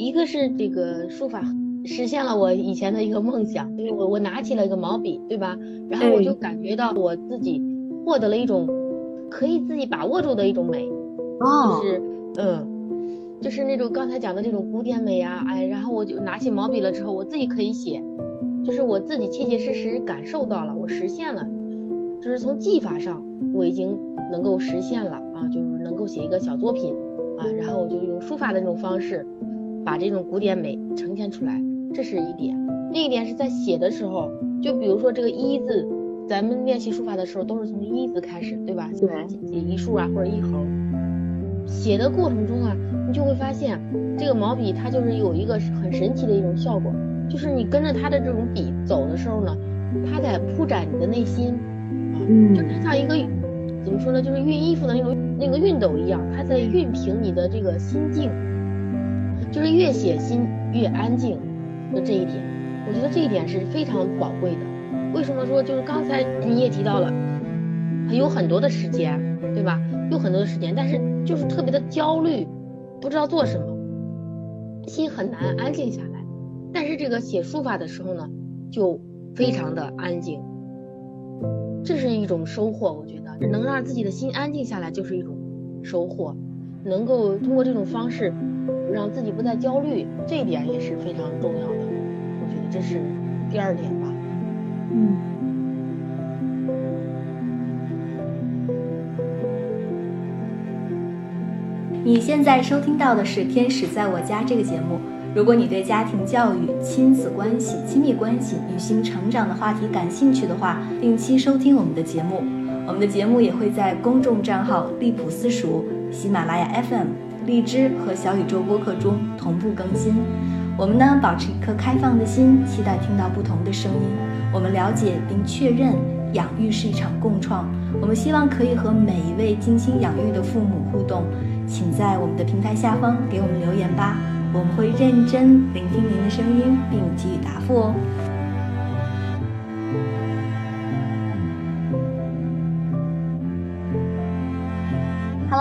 一个是这个书法实现了我以前的一个梦想，因为我我拿起了一个毛笔，对吧？然后我就感觉到我自己获得了一种可以自己把握住的一种美，就是嗯，就是那种刚才讲的这种古典美啊，哎，然后我就拿起毛笔了之后，我自己可以写，就是我自己切切实实感受到了，我实现了，就是从技法上我已经能够实现了啊，就是能够写一个小作品。啊，然后我就用书法的这种方式，把这种古典美呈现出来，这是一点。另一点是在写的时候，就比如说这个一字，咱们练习书法的时候都是从一字开始，对吧？对。写一竖啊或者一横，写的过程中啊，你就会发现这个毛笔它就是有一个很神奇的一种效果，就是你跟着它的这种笔走的时候呢，它在铺展你的内心，啊，就像一个。怎么说呢？就是熨衣服的那种那个熨斗一样，它在熨平你的这个心境，就是越写心越安静就这一点，我觉得这一点是非常宝贵的。为什么说就是刚才你也提到了，有很多的时间，对吧？有很多的时间，但是就是特别的焦虑，不知道做什么，心很难安静下来。但是这个写书法的时候呢，就非常的安静，这是一种收获，我觉得。能让自己的心安静下来，就是一种收获。能够通过这种方式，让自己不再焦虑，这一点也是非常重要的。我觉得这是第二点吧。嗯。你现在收听到的是《天使在我家》这个节目。如果你对家庭教育、亲子关系、亲密关系、女性成长的话题感兴趣的话，定期收听我们的节目。我们的节目也会在公众账号“利普私塾”、喜马拉雅 FM、荔枝和小宇宙播客中同步更新。我们呢，保持一颗开放的心，期待听到不同的声音。我们了解并确认，养育是一场共创。我们希望可以和每一位精心养育的父母互动，请在我们的平台下方给我们留言吧，我们会认真聆听您的声音，并给予答复哦。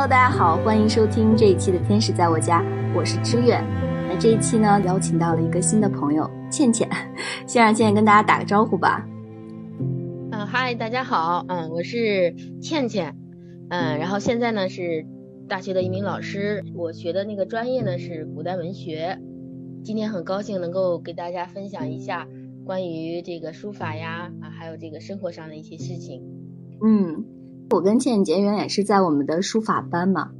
大家好，欢迎收听这一期的《天使在我家》，我是知月。那这一期呢，邀请到了一个新的朋友，倩倩。先让倩倩跟大家打个招呼吧。嗯，嗨，大家好，嗯，我是倩倩，嗯，然后现在呢是大学的一名老师，我学的那个专业呢是古代文学。今天很高兴能够给大家分享一下关于这个书法呀，啊，还有这个生活上的一些事情。嗯。我跟倩倩结缘也是在我们的书法班嘛。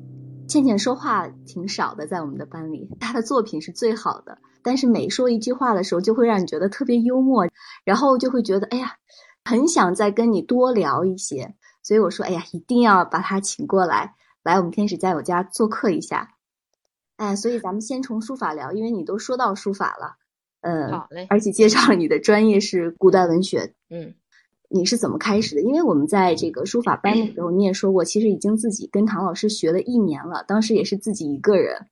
倩倩说话挺少的，在我们的班里，她的作品是最好的。但是每说一句话的时候，就会让你觉得特别幽默，然后就会觉得哎呀，很想再跟你多聊一些。所以我说，哎呀，一定要把她请过来，来我们天使在我家做客一下。哎，所以咱们先从书法聊，因为你都说到书法了，嗯，好嘞，而且介绍了你的专业是古代文学，嗯。你是怎么开始的？因为我们在这个书法班的时候，你也说过，其实已经自己跟唐老师学了一年了。当时也是自己一个人，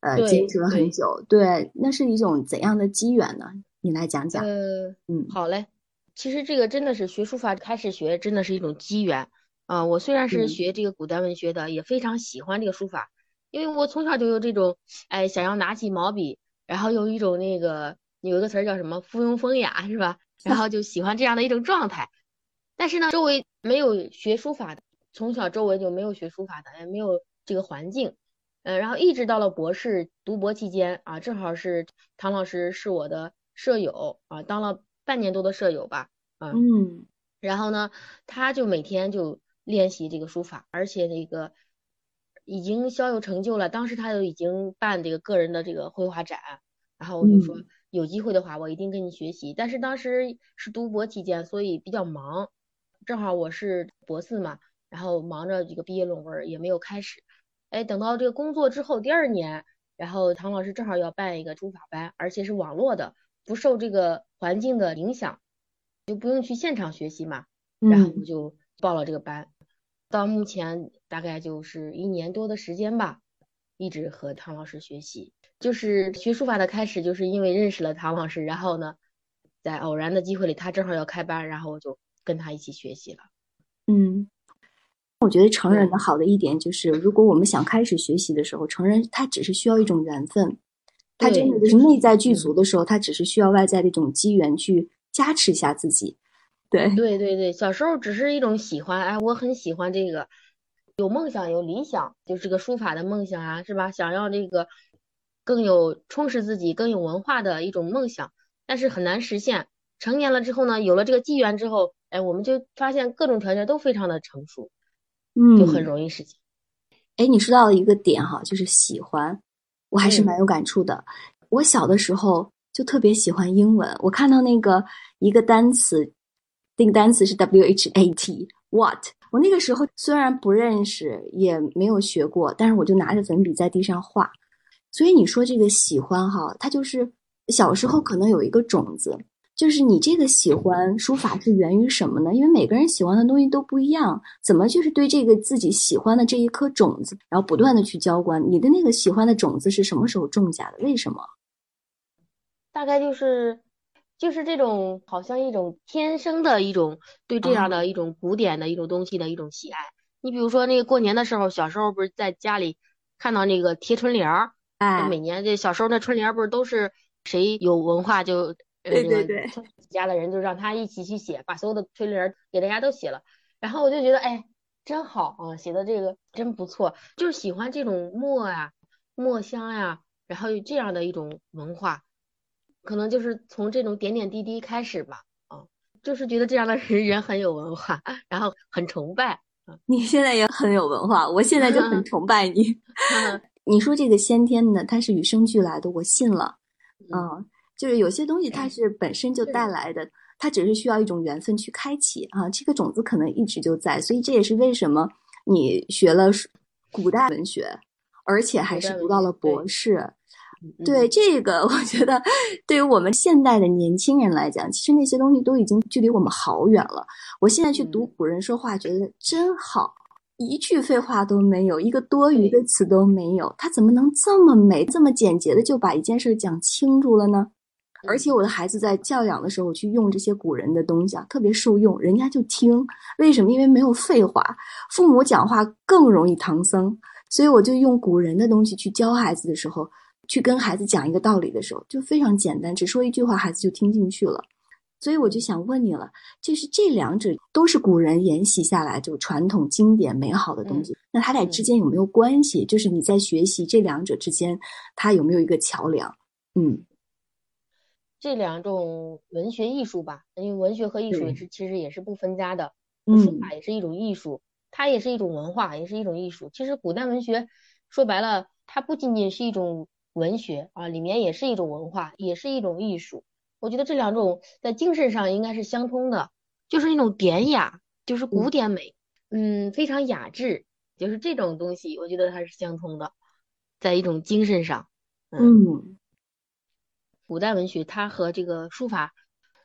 呃，坚持了很久。对，那是一种怎样的机缘呢？你来讲讲。呃，嗯，好嘞。其实这个真的是学书法开始学，真的是一种机缘啊。我虽然是学这个古代文学的，也非常喜欢这个书法，因为我从小就有这种，哎，想要拿起毛笔，然后有一种那个有一个词儿叫什么“附庸风雅”是吧？然后就喜欢这样的一种状态。但是呢，周围没有学书法的，从小周围就没有学书法的，也没有这个环境，嗯，然后一直到了博士读博期间啊，正好是唐老师是我的舍友啊，当了半年多的舍友吧，啊，嗯，然后呢，他就每天就练习这个书法，而且那个已经小有成就了，当时他就已经办这个个人的这个绘画展，然后我就说有机会的话，我一定跟你学习，但是当时是读博期间，所以比较忙。正好我是博士嘛，然后忙着这个毕业论文也没有开始，哎，等到这个工作之后第二年，然后唐老师正好要办一个书法班，而且是网络的，不受这个环境的影响，就不用去现场学习嘛，然后我就报了这个班，到目前大概就是一年多的时间吧，一直和唐老师学习，就是学书法的开始就是因为认识了唐老师，然后呢，在偶然的机会里他正好要开班，然后我就。跟他一起学习了，嗯，我觉得成人的好的一点就是，如果我们想开始学习的时候，成人他只是需要一种缘分，他真的就是内在具足的时候，他只是需要外在的一种机缘去加持一下自己。对对对对，小时候只是一种喜欢，哎，我很喜欢这个，有梦想有理想，就是个书法的梦想啊，是吧？想要这个更有充实自己、更有文化的一种梦想，但是很难实现。成年了之后呢，有了这个机缘之后，哎，我们就发现各种条件都非常的成熟，嗯，就很容易实现。哎，你说到了一个点哈，就是喜欢，我还是蛮有感触的。我小的时候就特别喜欢英文，我看到那个一个单词。那个单词是 W H A T，What？我那个时候虽然不认识，也没有学过，但是我就拿着粉笔在地上画。所以你说这个喜欢哈，它就是小时候可能有一个种子，就是你这个喜欢书法是源于什么呢？因为每个人喜欢的东西都不一样，怎么就是对这个自己喜欢的这一颗种子，然后不断的去浇灌？你的那个喜欢的种子是什么时候种下的？为什么？大概就是。就是这种好像一种天生的一种对这样的一种古典的一种东西的一种喜爱。你比如说那个过年的时候，小时候不是在家里看到那个贴春联儿，哎，每年这小时候那春联不是都是谁有文化就对对对，家的人就让他一起去写，把所有的春联给大家都写了。然后我就觉得哎，真好啊，写的这个真不错，就是喜欢这种墨呀、墨香呀，然后这样的一种文化。可能就是从这种点点滴滴开始吧，啊，就是觉得这样的人人很有文化，然后很崇拜。你现在也很有文化，我现在就很崇拜你。你说这个先天的，它是与生俱来的，我信了。嗯，就是有些东西它是本身就带来的，它只是需要一种缘分去开启啊。这个种子可能一直就在，所以这也是为什么你学了古代文学，而且还是读到了博士。对这个，我觉得对于我们现代的年轻人来讲，其实那些东西都已经距离我们好远了。我现在去读古人说话，觉得真好，一句废话都没有，一个多余的词都没有。他怎么能这么美、这么简洁的就把一件事讲清楚了呢？而且我的孩子在教养的时候，我去用这些古人的东西啊，特别受用，人家就听。为什么？因为没有废话，父母讲话更容易唐僧，所以我就用古人的东西去教孩子的时候。去跟孩子讲一个道理的时候，就非常简单，只说一句话，孩子就听进去了。所以我就想问你了，就是这两者都是古人沿袭下来就传统经典美好的东西，那他俩之间有没有关系？就是你在学习这两者之间，它有没有一个桥梁？嗯，这两种文学艺术吧，因为文学和艺术也是其实也是不分家的，书法也是一种艺术，它也是一种文化，也是一种艺术。其实古代文学说白了，它不仅仅是一种。文学啊，里面也是一种文化，也是一种艺术。我觉得这两种在精神上应该是相通的，就是那种典雅，就是古典美，嗯，非常雅致，就是这种东西，我觉得它是相通的，在一种精神上，嗯，古代文学它和这个书法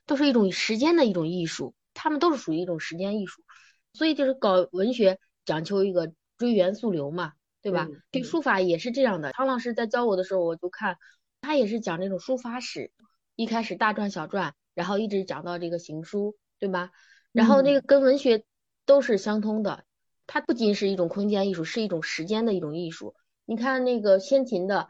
都是一种时间的一种艺术，他们都是属于一种时间艺术，所以就是搞文学讲求一个追源溯流嘛。对吧？对书法也是这样的。汤老师在教我的时候，我就看他也是讲这种书法史，一开始大篆小篆，然后一直讲到这个行书，对吧？然后那个跟文学都是相通的。它不仅是一种空间艺术，是一种时间的一种艺术。你看那个先秦的，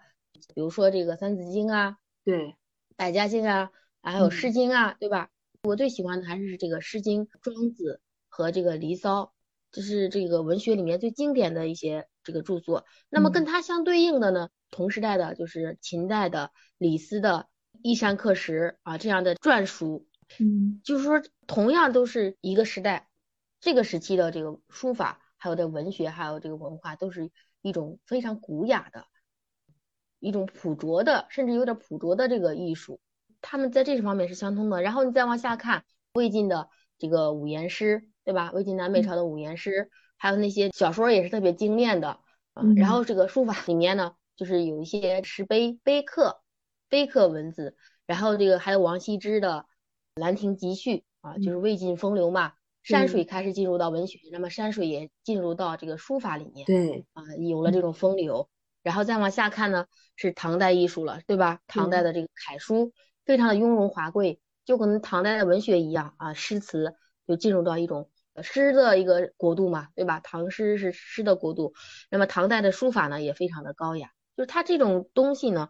比如说这个《三字经》啊，对，《百家姓》啊，还有《诗经》啊，对吧？我最喜欢的还是这个《诗经》《庄子》和这个《离骚》。这是这个文学里面最经典的一些这个著作。那么跟它相对应的呢，同时代的就是秦代的李斯的《衣山刻石》啊这样的篆书。嗯，就是说同样都是一个时代，这个时期的这个书法，还有这文学，还有这个文化，都是一种非常古雅的一种朴拙的，甚至有点朴拙的这个艺术。他们在这方面是相通的。然后你再往下看魏晋的这个五言诗。对吧？魏晋南北朝的五言诗，还有那些小说也是特别精炼的啊。然后这个书法里面呢，就是有一些石碑、碑刻、碑刻文字。然后这个还有王羲之的《兰亭集序》啊，就是魏晋风流嘛，山水开始进入到文学，那么山水也进入到这个书法里面。对啊，有了这种风流。然后再往下看呢，是唐代艺术了，对吧？唐代的这个楷书非常的雍容华贵，就跟唐代的文学一样啊，诗词就进入到一种。诗的一个国度嘛，对吧？唐诗是诗的国度，那么唐代的书法呢也非常的高雅，就是它这种东西呢，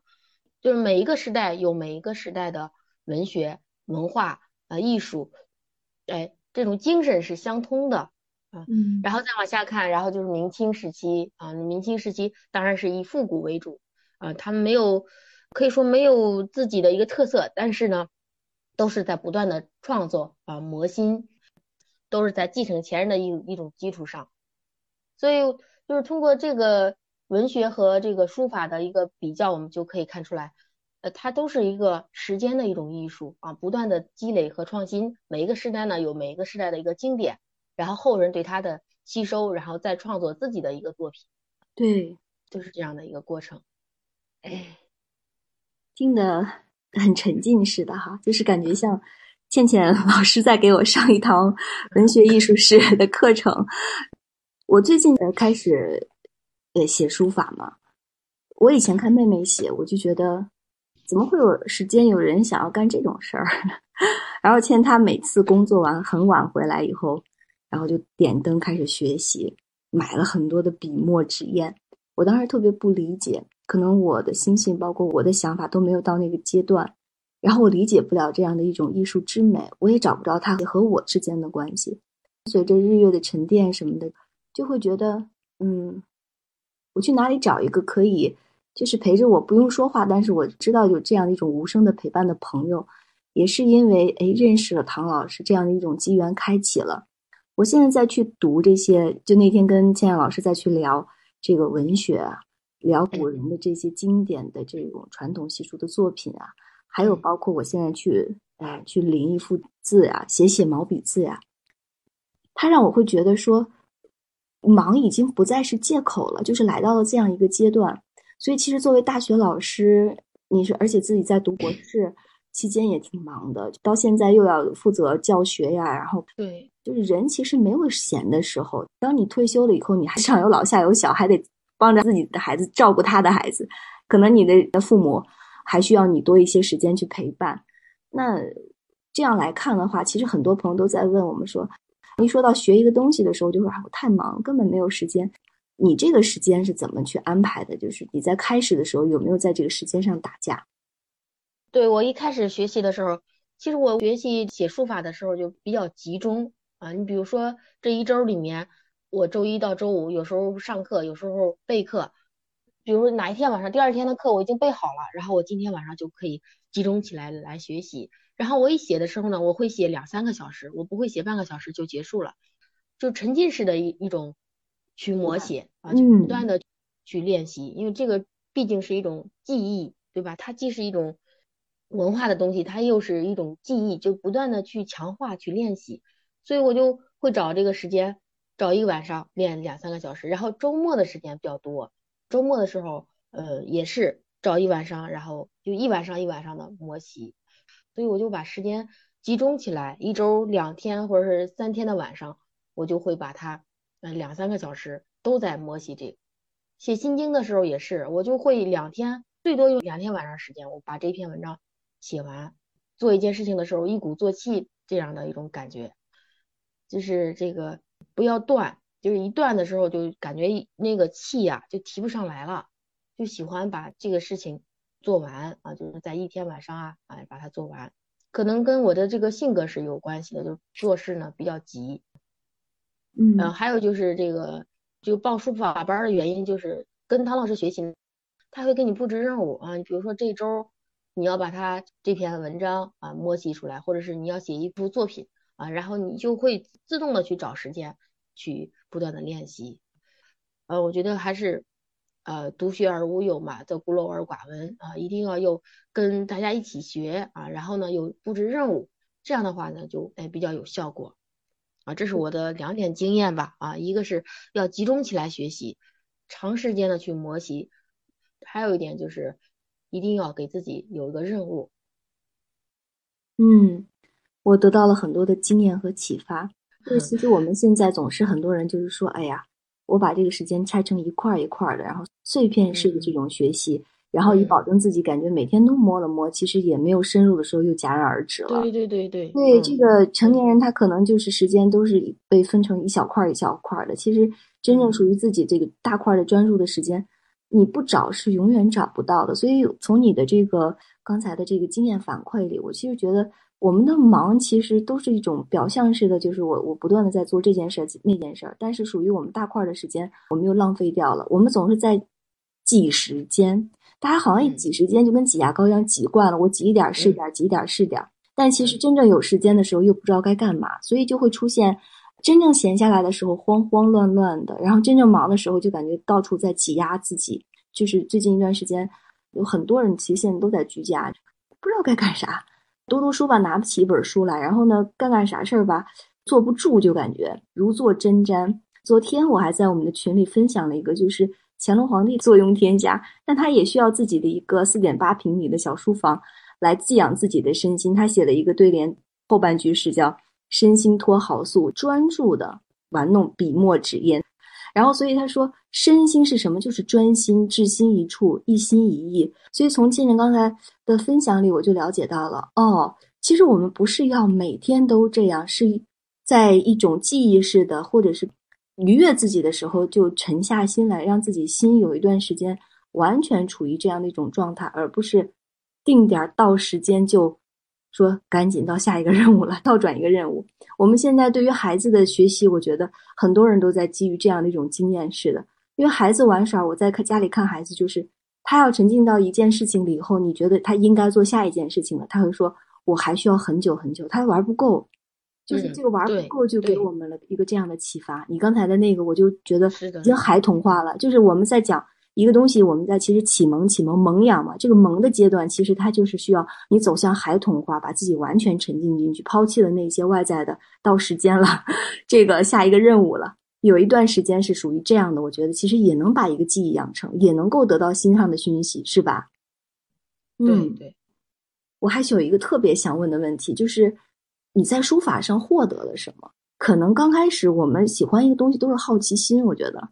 就是每一个时代有每一个时代的文学、文化啊、艺术，哎，这种精神是相通的啊。嗯，然后再往下看，然后就是明清时期啊，明清时期当然是以复古为主啊，他们没有可以说没有自己的一个特色，但是呢，都是在不断的创作啊，磨新，都是在继承前人的一一种基础上，所以就是通过这个文学和这个书法的一个比较，我们就可以看出来，呃，它都是一个时间的一种艺术啊，不断的积累和创新，每一个时代呢有每一个时代的一个经典，然后后人对他的吸收，然后再创作自己的一个作品，对，就是这样的一个过程。哎，听得很沉浸式的哈，就是感觉像倩倩老师在给我上一堂文学艺术史的课程。我最近才开始呃写书法嘛，我以前看妹妹写，我就觉得怎么会有时间有人想要干这种事儿？然后倩她每次工作完很晚回来以后，然后就点灯开始学习，买了很多的笔墨纸砚。我当时特别不理解。可能我的心性，包括我的想法都没有到那个阶段，然后我理解不了这样的一种艺术之美，我也找不着它和我之间的关系。随着日月的沉淀什么的，就会觉得，嗯，我去哪里找一个可以就是陪着我不用说话，但是我知道有这样的一种无声的陪伴的朋友，也是因为哎认识了唐老师这样的一种机缘开启了。我现在再去读这些，就那天跟倩倩老师再去聊这个文学啊。聊古人的这些经典的这种传统习俗的作品啊，还有包括我现在去哎去临一幅字呀，写写毛笔字呀，它让我会觉得说，忙已经不再是借口了，就是来到了这样一个阶段。所以其实作为大学老师，你是而且自己在读博士期间也挺忙的，到现在又要负责教学呀，然后对，就是人其实没有闲的时候。当你退休了以后，你还上有老下有小，还得。帮着自己的孩子照顾他的孩子，可能你的父母还需要你多一些时间去陪伴。那这样来看的话，其实很多朋友都在问我们说，一说到学一个东西的时候，就说我太忙，根本没有时间。你这个时间是怎么去安排的？就是你在开始的时候有没有在这个时间上打架？对我一开始学习的时候，其实我学习写书法的时候就比较集中啊。你比如说这一周里面。我周一到周五有时候上课，有时候备课。比如哪一天晚上，第二天的课我已经备好了，然后我今天晚上就可以集中起来来学习。然后我一写的时候呢，我会写两三个小时，我不会写半个小时就结束了，就沉浸式的一一种去默写啊，就不断的去练习。因为这个毕竟是一种记忆，对吧？它既是一种文化的东西，它又是一种记忆，就不断的去强化去练习。所以我就会找这个时间。找一个晚上练两三个小时，然后周末的时间比较多。周末的时候，呃，也是找一晚上，然后就一晚上一晚上的磨习。所以我就把时间集中起来，一周两天或者是三天的晚上，我就会把它，呃，两三个小时都在磨习这个。写心经的时候也是，我就会两天，最多用两天晚上时间，我把这篇文章写完。做一件事情的时候，一鼓作气这样的一种感觉，就是这个。不要断，就是一断的时候就感觉那个气呀就提不上来了，就喜欢把这个事情做完啊，就是在一天晚上啊啊把它做完，可能跟我的这个性格是有关系的，就做事呢比较急。嗯，还有就是这个就报书法班的原因，就是跟唐老师学习，他会给你布置任务啊，你比如说这周你要把他这篇文章啊摸析出来，或者是你要写一幅作品。啊，然后你就会自动的去找时间去不断的练习，呃，我觉得还是呃独学而无友嘛，则孤陋而寡闻啊，一定要又跟大家一起学啊，然后呢又布置任务，这样的话呢就哎比较有效果。啊，这是我的两点经验吧啊，一个是要集中起来学习，长时间的去磨习，还有一点就是一定要给自己有一个任务，嗯。我得到了很多的经验和启发。就是其实我们现在总是很多人就是说，哎呀，我把这个时间拆成一块一块的，然后碎片式的这种学习，然后以保证自己感觉每天都摸了摸，其实也没有深入的时候又戛然而止了。对对对对。对这个成年人，他可能就是时间都是被分成一小块一小块的。其实真正属于自己这个大块的专注的时间，你不找是永远找不到的。所以从你的这个刚才的这个经验反馈里，我其实觉得我们的忙其实都是一种表象式的，就是我我不断的在做这件事儿那件事儿，但是属于我们大块的时间我们又浪费掉了。我们总是在挤时间，大家好像一挤时间就跟挤牙膏一样挤惯了，我挤一点是点，挤一点是点。但其实真正有时间的时候又不知道该干嘛，所以就会出现真正闲下来的时候慌慌乱乱的，然后真正忙的时候就感觉到处在挤压自己。就是最近一段时间，有很多人其实现在都在居家，不知道该干啥，读读书吧，拿不起一本书来，然后呢，干干啥事儿吧，坐不住，就感觉如坐针毡。昨天我还在我们的群里分享了一个，就是乾隆皇帝坐拥天下，但他也需要自己的一个四点八平米的小书房。来寄养自己的身心，他写了一个对联，后半句是叫“身心托好素，专注的玩弄笔墨纸砚”。然后，所以他说身心是什么？就是专心，至心一处，一心一意。所以从亲人刚才的分享里，我就了解到了，哦，其实我们不是要每天都这样，是在一种记忆式的，或者是愉悦自己的时候，就沉下心来，让自己心有一段时间完全处于这样的一种状态，而不是。定点到时间就说赶紧到下一个任务了，倒转一个任务。我们现在对于孩子的学习，我觉得很多人都在基于这样的一种经验式的。因为孩子玩耍，我在看家里看孩子，就是他要沉浸到一件事情里以后，你觉得他应该做下一件事情了，他会说我还需要很久很久，他玩不够，就是这个玩不够就给我们了一个这样的启发。你刚才的那个，我就觉得已经孩童化了，就是我们在讲。一个东西，我们在其实启蒙、启蒙、萌养嘛，这个萌的阶段，其实它就是需要你走向孩童化，把自己完全沉浸进去，抛弃了那些外在的。到时间了，这个下一个任务了，有一段时间是属于这样的，我觉得其实也能把一个记忆养成，也能够得到心上的讯息，是吧？嗯，对。我还是有一个特别想问的问题，就是你在书法上获得了什么？可能刚开始我们喜欢一个东西都是好奇心，我觉得。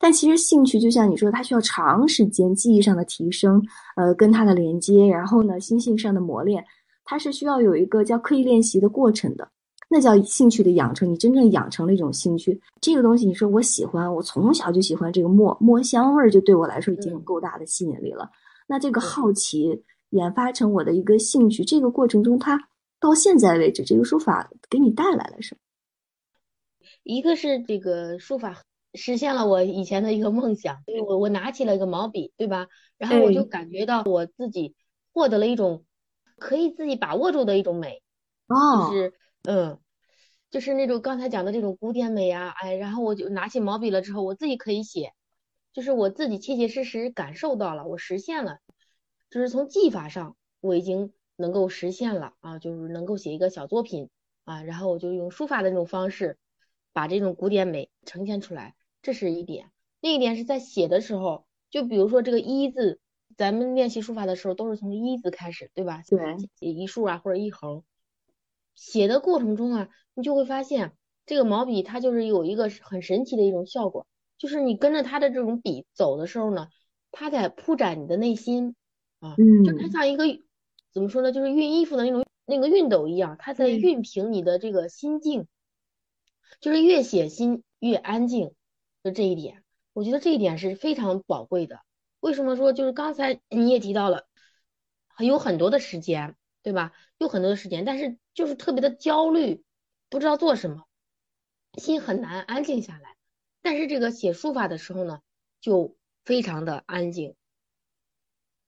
但其实兴趣就像你说，它需要长时间记忆上的提升，呃，跟它的连接，然后呢，心性上的磨练，它是需要有一个叫刻意练习的过程的，那叫兴趣的养成。你真正养成了一种兴趣，这个东西，你说我喜欢，我从小就喜欢这个墨，墨香味儿就对我来说已经有够大的吸引力了。那这个好奇研发成我的一个兴趣，这个过程中，它到现在为止，这个书法给你带来了什么？一个是这个书法。实现了我以前的一个梦想，对我我拿起了一个毛笔，对吧？然后我就感觉到我自己获得了一种可以自己把握住的一种美，就是嗯，就是那种刚才讲的这种古典美啊，哎，然后我就拿起毛笔了之后，我自己可以写，就是我自己切切实实感受到了，我实现了，就是从技法上我已经能够实现了啊，就是能够写一个小作品啊，然后我就用书法的那种方式把这种古典美呈现出来。这是一点，另一点是在写的时候，就比如说这个一字，咱们练习书法的时候都是从一字开始，对吧？对，写一竖啊或者一横，写的过程中啊，你就会发现这个毛笔它就是有一个很神奇的一种效果，就是你跟着它的这种笔走的时候呢，它在铺展你的内心啊，就它像一个怎么说呢，就是熨衣服的那种那个熨斗一样，它在熨平你的这个心境，就是越写心越安静。这一点，我觉得这一点是非常宝贵的。为什么说就是刚才你也提到了，有很多的时间，对吧？有很多的时间，但是就是特别的焦虑，不知道做什么，心很难安静下来。但是这个写书法的时候呢，就非常的安静，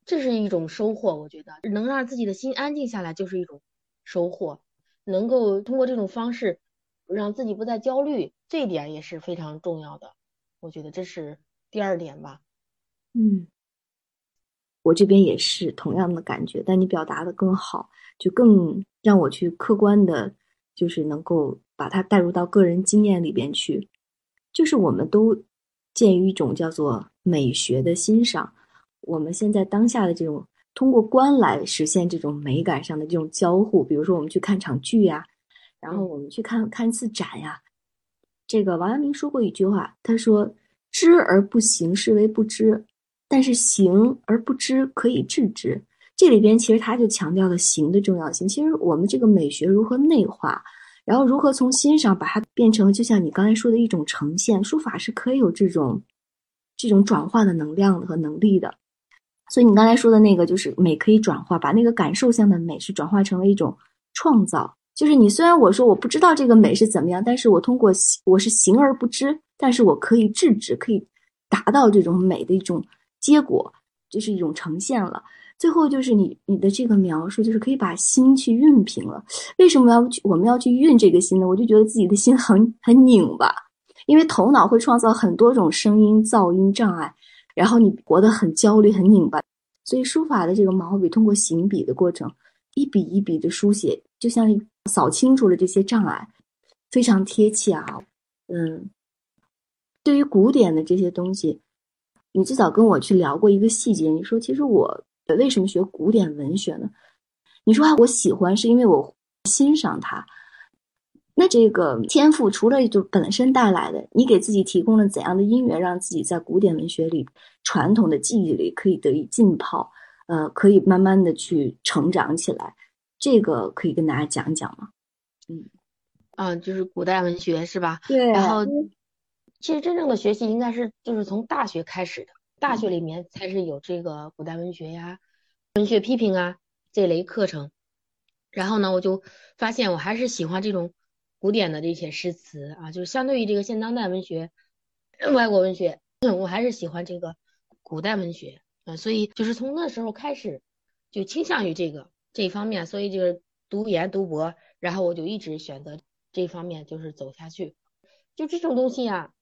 这是一种收获。我觉得能让自己的心安静下来，就是一种收获。能够通过这种方式让自己不再焦虑，这一点也是非常重要的。我觉得这是第二点吧。嗯，我这边也是同样的感觉，但你表达的更好，就更让我去客观的，就是能够把它带入到个人经验里边去。就是我们都鉴于一种叫做美学的欣赏，我们现在当下的这种通过观来实现这种美感上的这种交互，比如说我们去看场剧呀，然后我们去看看次展呀。这个王阳明说过一句话，他说：“知而不行，是为不知；但是行而不知，可以治之。”这里边其实他就强调了行的重要性。其实我们这个美学如何内化，然后如何从欣赏把它变成，就像你刚才说的一种呈现，书法是可以有这种这种转化的能量和能力的。所以你刚才说的那个，就是美可以转化，把那个感受向的美是转化成了一种创造。就是你虽然我说我不知道这个美是怎么样，但是我通过我是行而不知，但是我可以制止，可以达到这种美的一种结果，这是一种呈现了。最后就是你你的这个描述，就是可以把心去熨平了。为什么要去我们要去熨这个心呢？我就觉得自己的心很很拧巴，因为头脑会创造很多种声音、噪音障碍。然后你活得很焦虑、很拧巴，所以书法的这个毛笔通过行笔的过程，一笔一笔的书写，就像扫清楚了这些障碍，非常贴切啊。嗯，对于古典的这些东西，你最早跟我去聊过一个细节，你说其实我为什么学古典文学呢？你说啊，我喜欢是因为我欣赏它。那这个天赋除了就本身带来的，你给自己提供了怎样的因缘，让自己在古典文学里、传统的记忆里可以得以浸泡，呃，可以慢慢的去成长起来，这个可以跟大家讲讲吗？嗯，啊，就是古代文学是吧？对。然后，其实真正的学习应该是就是从大学开始的，大学里面才是有这个古代文学呀、文学批评啊这类课程。然后呢，我就发现我还是喜欢这种。古典的这些诗词啊，就是相对于这个现当代文学、外国文学，我还是喜欢这个古代文学啊，所以就是从那时候开始就倾向于这个这方面，所以就是读研读博，然后我就一直选择这方面就是走下去。就这种东西啊，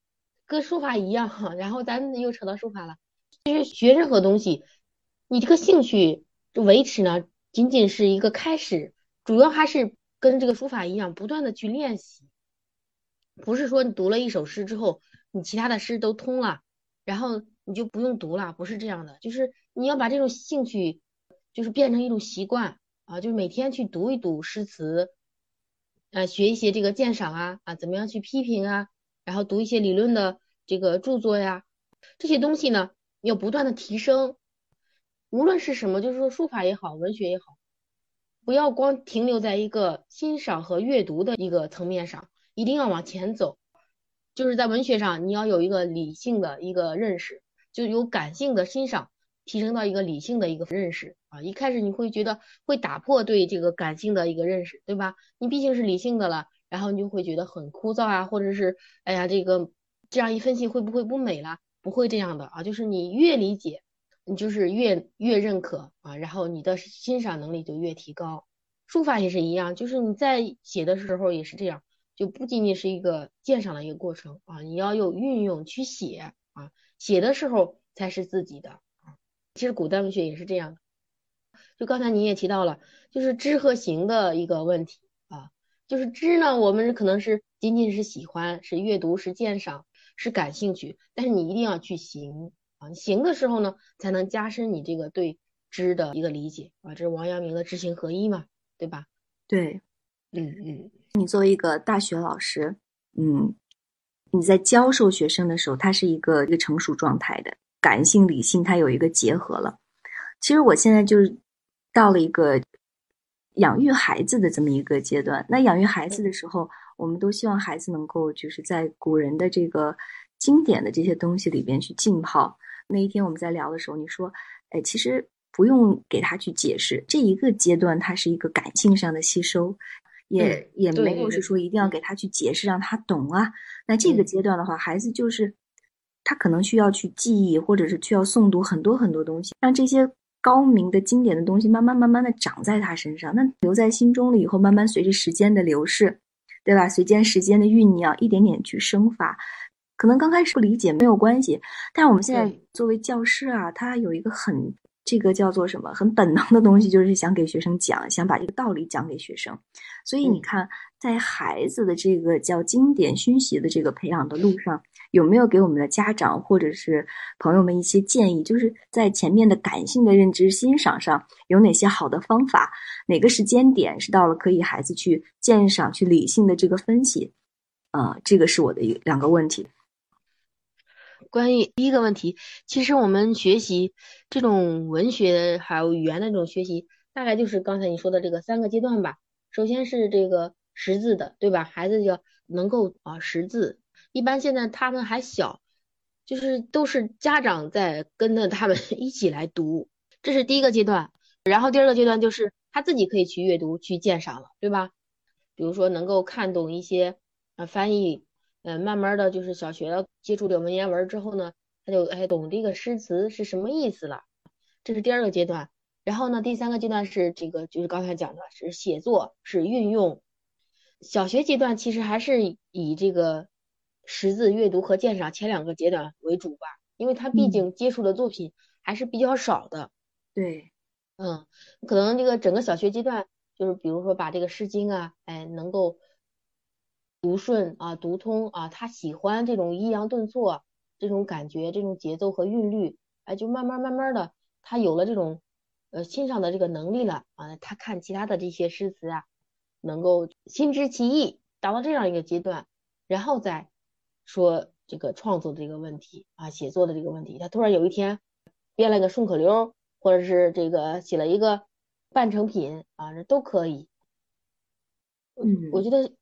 跟书法一样，然后咱又扯到书法了。其实学任何东西，你这个兴趣维持呢，仅仅是一个开始，主要还是。跟这个书法一样，不断的去练习，不是说你读了一首诗之后，你其他的诗都通了，然后你就不用读了，不是这样的，就是你要把这种兴趣，就是变成一种习惯啊，就是每天去读一读诗词，啊，学一些这个鉴赏啊，啊，怎么样去批评啊，然后读一些理论的这个著作呀，这些东西呢，要不断的提升，无论是什么，就是说书法也好，文学也好。不要光停留在一个欣赏和阅读的一个层面上，一定要往前走。就是在文学上，你要有一个理性的一个认识，就有感性的欣赏提升到一个理性的一个认识啊。一开始你会觉得会打破对这个感性的一个认识，对吧？你毕竟是理性的了，然后你就会觉得很枯燥啊，或者是哎呀，这个这样一分析会不会不美了？不会这样的啊，就是你越理解。你就是越越认可啊，然后你的欣赏能力就越提高。书法也是一样，就是你在写的时候也是这样，就不仅仅是一个鉴赏的一个过程啊，你要有运用去写啊，写的时候才是自己的。其实古代文学也是这样的，就刚才你也提到了，就是知和行的一个问题啊，就是知呢，我们可能是仅仅是喜欢，是阅读，是鉴赏，是感兴趣，但是你一定要去行。啊，行的时候呢，才能加深你这个对知的一个理解啊，这是王阳明的知行合一嘛，对吧？对，嗯嗯，你作为一个大学老师，嗯，你在教授学生的时候，他是一个一个成熟状态的，感性理性它有一个结合了。其实我现在就是到了一个养育孩子的这么一个阶段。那养育孩子的时候，我们都希望孩子能够就是在古人的这个经典的这些东西里边去浸泡。那一天我们在聊的时候，你说，哎，其实不用给他去解释，这一个阶段它是一个感性上的吸收，也也没有是说一定要给他去解释让他懂啊。那这个阶段的话，孩子就是他可能需要去记忆，或者是需要诵读很多很多东西，让这些高明的经典的东西慢慢慢慢的长在他身上，那留在心中了以后，慢慢随着时间的流逝，对吧？随间时间的酝酿，一点点去生发。可能刚开始不理解没有关系，但是我们现在作为教师啊，他有一个很这个叫做什么很本能的东西，就是想给学生讲，想把这个道理讲给学生。所以你看，在孩子的这个叫经典熏习的这个培养的路上，有没有给我们的家长或者是朋友们一些建议？就是在前面的感性的认知欣赏上有哪些好的方法？哪个时间点是到了可以孩子去鉴赏、去理性的这个分析？啊，这个是我的一两个问题。关于第一个问题，其实我们学习这种文学还有语言的这种学习，大概就是刚才你说的这个三个阶段吧。首先是这个识字的，对吧？孩子要能够啊识字。一般现在他们还小，就是都是家长在跟着他们 一起来读，这是第一个阶段。然后第二个阶段就是他自己可以去阅读、去鉴赏了，对吧？比如说能够看懂一些啊翻译，嗯，慢慢的就是小学接触了文言文之后呢，他就哎懂这个诗词是什么意思了，这是第二个阶段。然后呢，第三个阶段是这个就是刚才讲的是写作，是运用。小学阶段其实还是以这个。识字、阅读和鉴赏前两个阶段为主吧，因为他毕竟接触的作品还是比较少的。对，嗯，可能这个整个小学阶段，就是比如说把这个《诗经》啊，哎，能够读顺啊、读通啊，他喜欢这种抑扬顿挫这种感觉、这种节奏和韵律，哎，就慢慢慢慢的，他有了这种呃欣赏的这个能力了啊，他看其他的这些诗词啊，能够心知其意，达到这样一个阶段，然后再。说这个创作的这个问题啊，写作的这个问题，他突然有一天编了个顺口溜，或者是这个写了一个半成品啊，这都可以。嗯，我觉得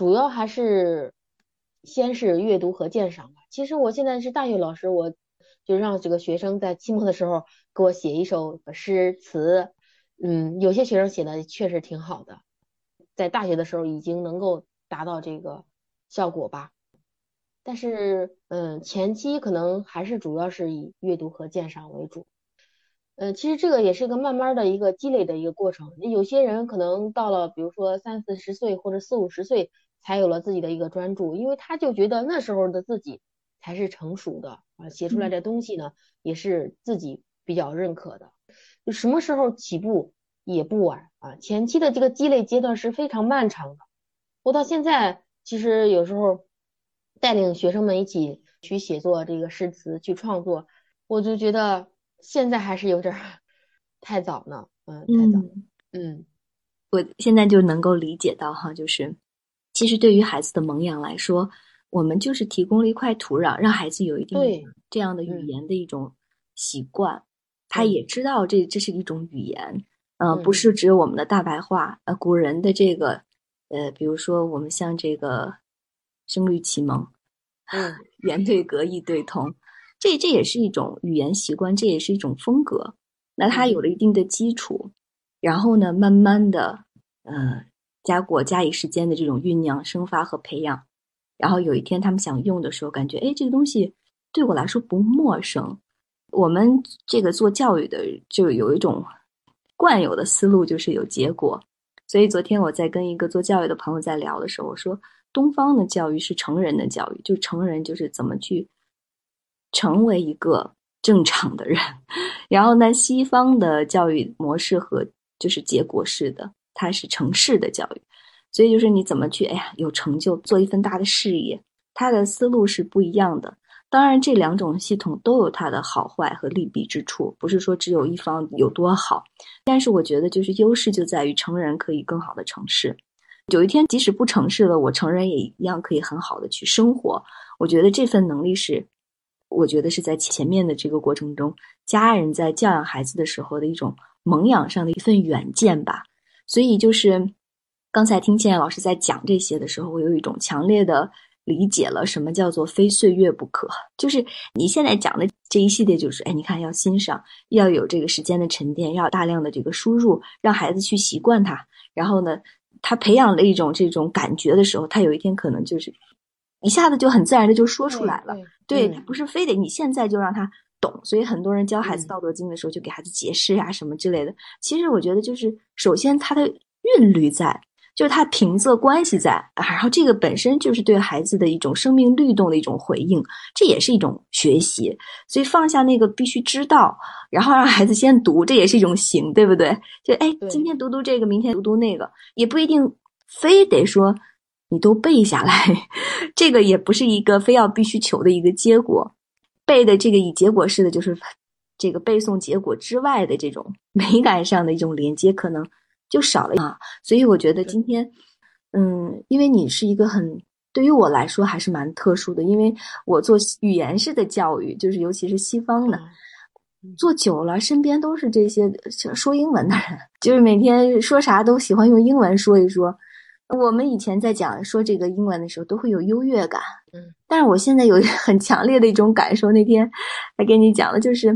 主要还是先是阅读和鉴赏吧。其实我现在是大学老师，我就让这个学生在期末的时候给我写一首诗词，嗯，有些学生写的确实挺好的，在大学的时候已经能够达到这个效果吧。但是，嗯，前期可能还是主要是以阅读和鉴赏为主。嗯，其实这个也是一个慢慢的一个积累的一个过程。有些人可能到了，比如说三四十岁或者四五十岁，才有了自己的一个专注，因为他就觉得那时候的自己才是成熟的啊，写出来的东西呢也是自己比较认可的。就什么时候起步也不晚啊，前期的这个积累阶段是非常漫长的。我到现在其实有时候。带领学生们一起去写作这个诗词，去创作，我就觉得现在还是有点 太早呢，嗯，太早，嗯，我现在就能够理解到哈，就是其实对于孩子的萌养来说，我们就是提供了一块土壤，让孩子有一定这样的语言的一种习惯，他也知道这这是一种语言，呃，不是只有我们的大白话，呃，古人的这个，呃，比如说我们像这个。声律启蒙，嗯，言对格，意对通，这这也是一种语言习惯，这也是一种风格。那他有了一定的基础，然后呢，慢慢的，呃，加过加以时间的这种酝酿、生发和培养，然后有一天他们想用的时候，感觉哎，这个东西对我来说不陌生。我们这个做教育的就有一种惯有的思路，就是有结果。所以昨天我在跟一个做教育的朋友在聊的时候，我说。东方的教育是成人的教育，就成人就是怎么去成为一个正常的人。然后呢，西方的教育模式和就是结果式的，它是城市的教育，所以就是你怎么去，哎呀，有成就，做一份大的事业，它的思路是不一样的。当然，这两种系统都有它的好坏和利弊之处，不是说只有一方有多好。但是我觉得，就是优势就在于成人可以更好的成事。有一天，即使不成事了，我成人也一样可以很好的去生活。我觉得这份能力是，我觉得是在前面的这个过程中，家人在教养孩子的时候的一种萌养上的一份远见吧。所以就是刚才听倩老师在讲这些的时候，我有一种强烈的理解了什么叫做非岁月不可。就是你现在讲的这一系列，就是哎，你看要欣赏，要有这个时间的沉淀，要大量的这个输入，让孩子去习惯它，然后呢。他培养了一种这种感觉的时候，他有一天可能就是一下子就很自然的就说出来了。对他不是非得你现在就让他懂，所以很多人教孩子《道德经》的时候就给孩子解释呀什么之类的。其实我觉得就是首先它的韵律在。就是它平仄关系在，然后这个本身就是对孩子的一种生命律动的一种回应，这也是一种学习。所以放下那个必须知道，然后让孩子先读，这也是一种行，对不对？就哎，今天读读这个，明天读读那个，也不一定非得说你都背下来，这个也不是一个非要必须求的一个结果。背的这个以结果式的，就是这个背诵结果之外的这种 美感上的一种连接，可能。就少了啊，所以我觉得今天，嗯，因为你是一个很对于我来说还是蛮特殊的，因为我做语言式的教育，就是尤其是西方的，做久了，身边都是这些说英文的人，就是每天说啥都喜欢用英文说一说，我们以前在讲说这个英文的时候，都会有优越感。嗯，但是我现在有很强烈的一种感受，那天还跟你讲了，就是，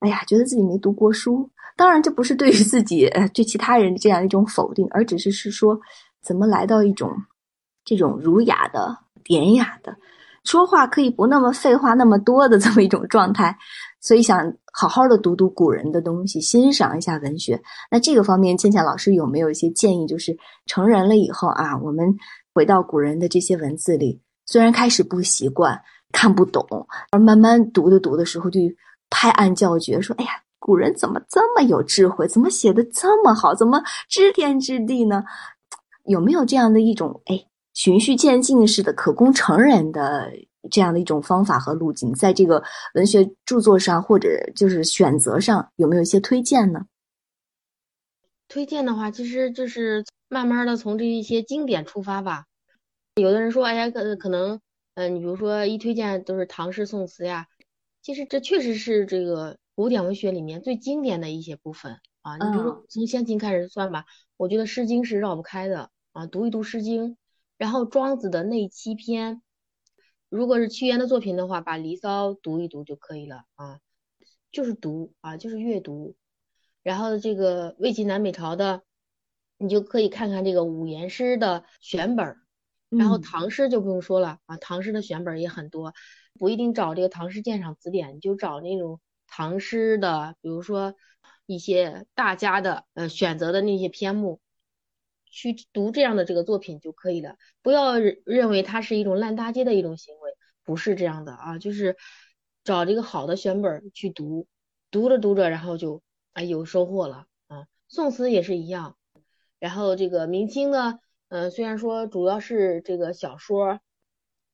哎呀，觉得自己没读过书。当然，这不是对于自己、对其他人这样一种否定，而只是是说，怎么来到一种这种儒雅的、典雅的，说话可以不那么废话那么多的这么一种状态。所以想好好的读读古人的东西，欣赏一下文学。那这个方面，倩倩老师有没有一些建议？就是成人了以后啊，我们回到古人的这些文字里，虽然开始不习惯、看不懂，而慢慢读的读的时候，就拍案叫绝，说：“哎呀，古人怎么这么有智慧？怎么写的这么好？怎么知天知地呢？”有没有这样的一种哎循序渐进式的可供成人的？这样的一种方法和路径，在这个文学著作上或者就是选择上，有没有一些推荐呢？推荐的话，其实就是慢慢的从这一些经典出发吧。有的人说，哎呀，可可能，嗯，你比如说一推荐都是唐诗宋词呀，其实这确实是这个古典文学里面最经典的一些部分啊。你比如说从先秦开始算吧，我觉得《诗经》是绕不开的啊，读一读《诗经》，然后庄子的内七篇。如果是屈原的作品的话，把《离骚》读一读就可以了啊，就是读啊，就是阅读。然后这个魏晋南北朝的，你就可以看看这个五言诗的选本儿。然后唐诗就不用说了啊，唐诗的选本也很多，不一定找这个《唐诗鉴赏词典》，你就找那种唐诗的，比如说一些大家的呃选择的那些篇目。去读这样的这个作品就可以了，不要认为它是一种烂大街的一种行为，不是这样的啊，就是找这个好的选本去读，读着读着，然后就啊有收获了啊。宋词也是一样，然后这个明清呢，嗯，虽然说主要是这个小说，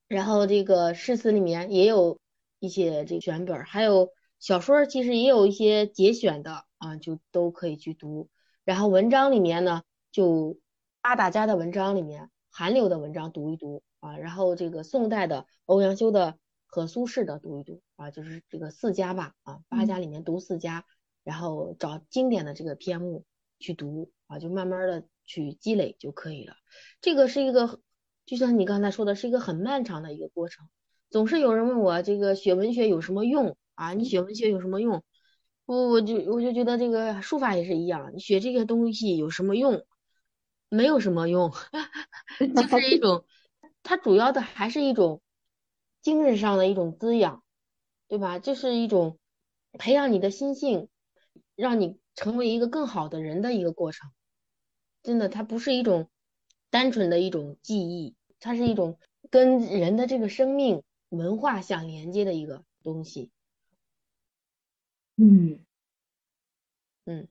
然后这个诗词里面也有一些这个选本，还有小说其实也有一些节选的啊，就都可以去读。然后文章里面呢，就八大家的文章里面，韩流的文章读一读啊，然后这个宋代的欧阳修的和苏轼的读一读啊，就是这个四家吧啊，八家里面读四家，然后找经典的这个篇目去读啊，就慢慢的去积累就可以了。这个是一个，就像你刚才说的，是一个很漫长的一个过程。总是有人问我这个学文学有什么用啊？你学文学有什么用？我我就我就觉得这个书法也是一样，你学这个东西有什么用？没有什么用，就是一种，它主要的还是一种精神上的一种滋养，对吧？就是一种培养你的心性，让你成为一个更好的人的一个过程。真的，它不是一种单纯的一种记忆，它是一种跟人的这个生命文化相连接的一个东西。嗯嗯，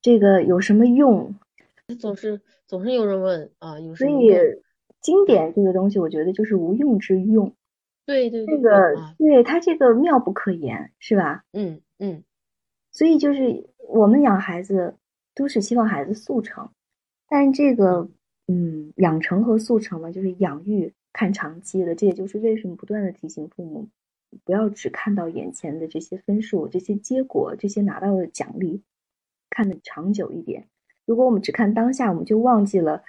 这个有什么用？总是总是有人问啊，有所以经典这个东西，我觉得就是无用之用。对对，对这个对它这个妙不可言，是吧？嗯嗯。所以就是我们养孩子都是希望孩子速成，但这个嗯养成和速成嘛，就是养育看长期的。这也就是为什么不断的提醒父母，不要只看到眼前的这些分数、这些结果、这些拿到的奖励，看的长久一点。如果我们只看当下，我们就忘记了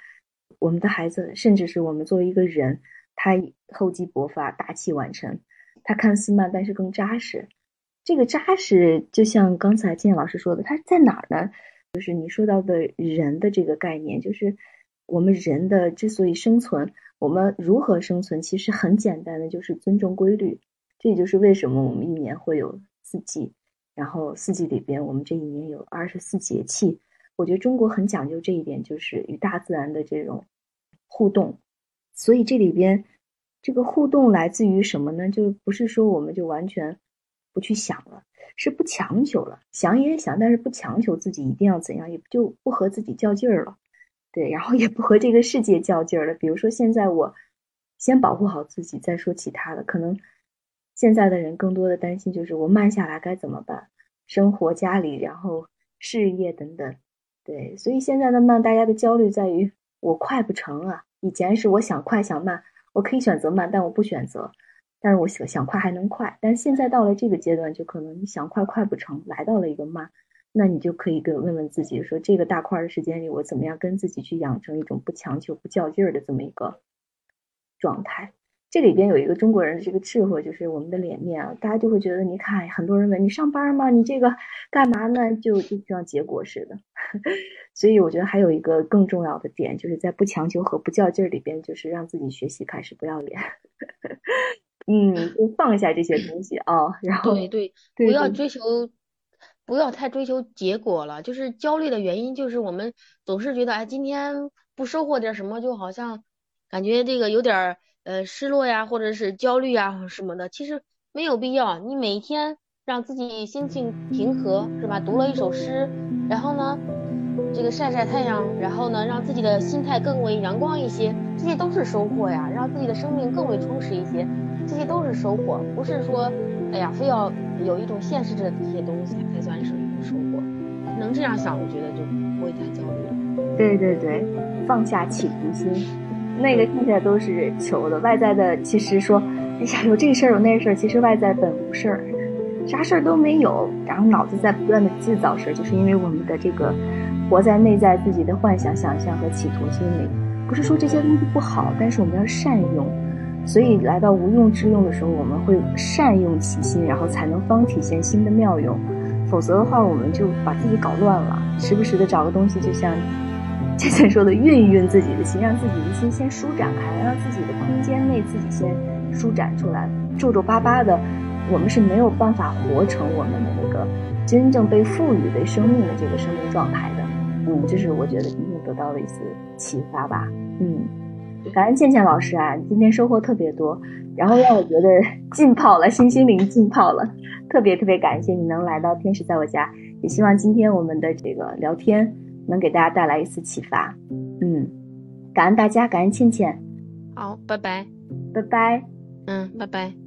我们的孩子，甚至是我们作为一个人，他厚积薄发、大器晚成。他看似慢，但是更扎实。这个扎实，就像刚才金老师说的，他在哪儿呢？就是你说到的人的这个概念，就是我们人的之所以生存，我们如何生存，其实很简单的，就是尊重规律。这也就是为什么我们一年会有四季，然后四季里边，我们这一年有二十四节气。我觉得中国很讲究这一点，就是与大自然的这种互动。所以这里边这个互动来自于什么呢？就不是说我们就完全不去想了，是不强求了。想也想，但是不强求自己一定要怎样，也就不和自己较劲儿了。对，然后也不和这个世界较劲儿了。比如说现在我先保护好自己，再说其他的。可能现在的人更多的担心就是我慢下来该怎么办？生活、家里，然后事业等等。对，所以现在的慢，大家的焦虑在于我快不成啊。以前是我想快想慢，我可以选择慢，但我不选择。但是我想想快还能快，但现在到了这个阶段，就可能你想快快不成，来到了一个慢，那你就可以跟问问自己说，这个大块的时间里，我怎么样跟自己去养成一种不强求、不较劲儿的这么一个状态。这里边有一个中国人的这个智慧，就是我们的脸面啊，大家就会觉得，你看很多人问你上班吗？你这个干嘛呢？就就像结果似的。所以我觉得还有一个更重要的点，就是在不强求和不较劲儿里边，就是让自己学习开始不要脸。嗯，就放下这些东西啊，然后对对，不要追求，不要太追求结果了。就是焦虑的原因，就是我们总是觉得，哎，今天不收获点什么，就好像感觉这个有点。呃，失落呀，或者是焦虑啊什么的，其实没有必要。你每天让自己心情平和，是吧？读了一首诗，然后呢，这个晒晒太阳，然后呢，让自己的心态更为阳光一些，这些都是收获呀。让自己的生命更为充实一些，这些都是收获。不是说，哎呀，非要有一种现实的这些东西才算是一种收获。能这样想，我觉得就不会太焦虑了。对对对，放下企图心。那个听起来都是求的，外在的其实说，哎呀，有这事儿有那事儿，其实外在本无事儿，啥事儿都没有，然后脑子在不断的制造事儿，就是因为我们的这个活在内在自己的幻想、想象和企图心里。不是说这些东西不好，但是我们要善用。所以来到无用之用的时候，我们会善用其心，然后才能方体现心的妙用。否则的话，我们就把自己搞乱了，时不时的找个东西，就像。之前说的，运一运自己的心，让自己的心先舒展开，让自己的空间内自己先舒展出来。皱皱巴巴的，我们是没有办法活成我们的那个真正被赋予的生命的这个生命状态的。嗯，这是我觉得今天得到的一次启发吧。嗯，感恩倩倩老师啊，今天收获特别多，然后让我觉得 浸泡了，心心灵浸泡了，特别特别感谢你能来到天使在我家，也希望今天我们的这个聊天。能给大家带来一次启发，嗯，感恩大家，感恩倩倩，好，拜拜，拜拜，嗯，拜拜。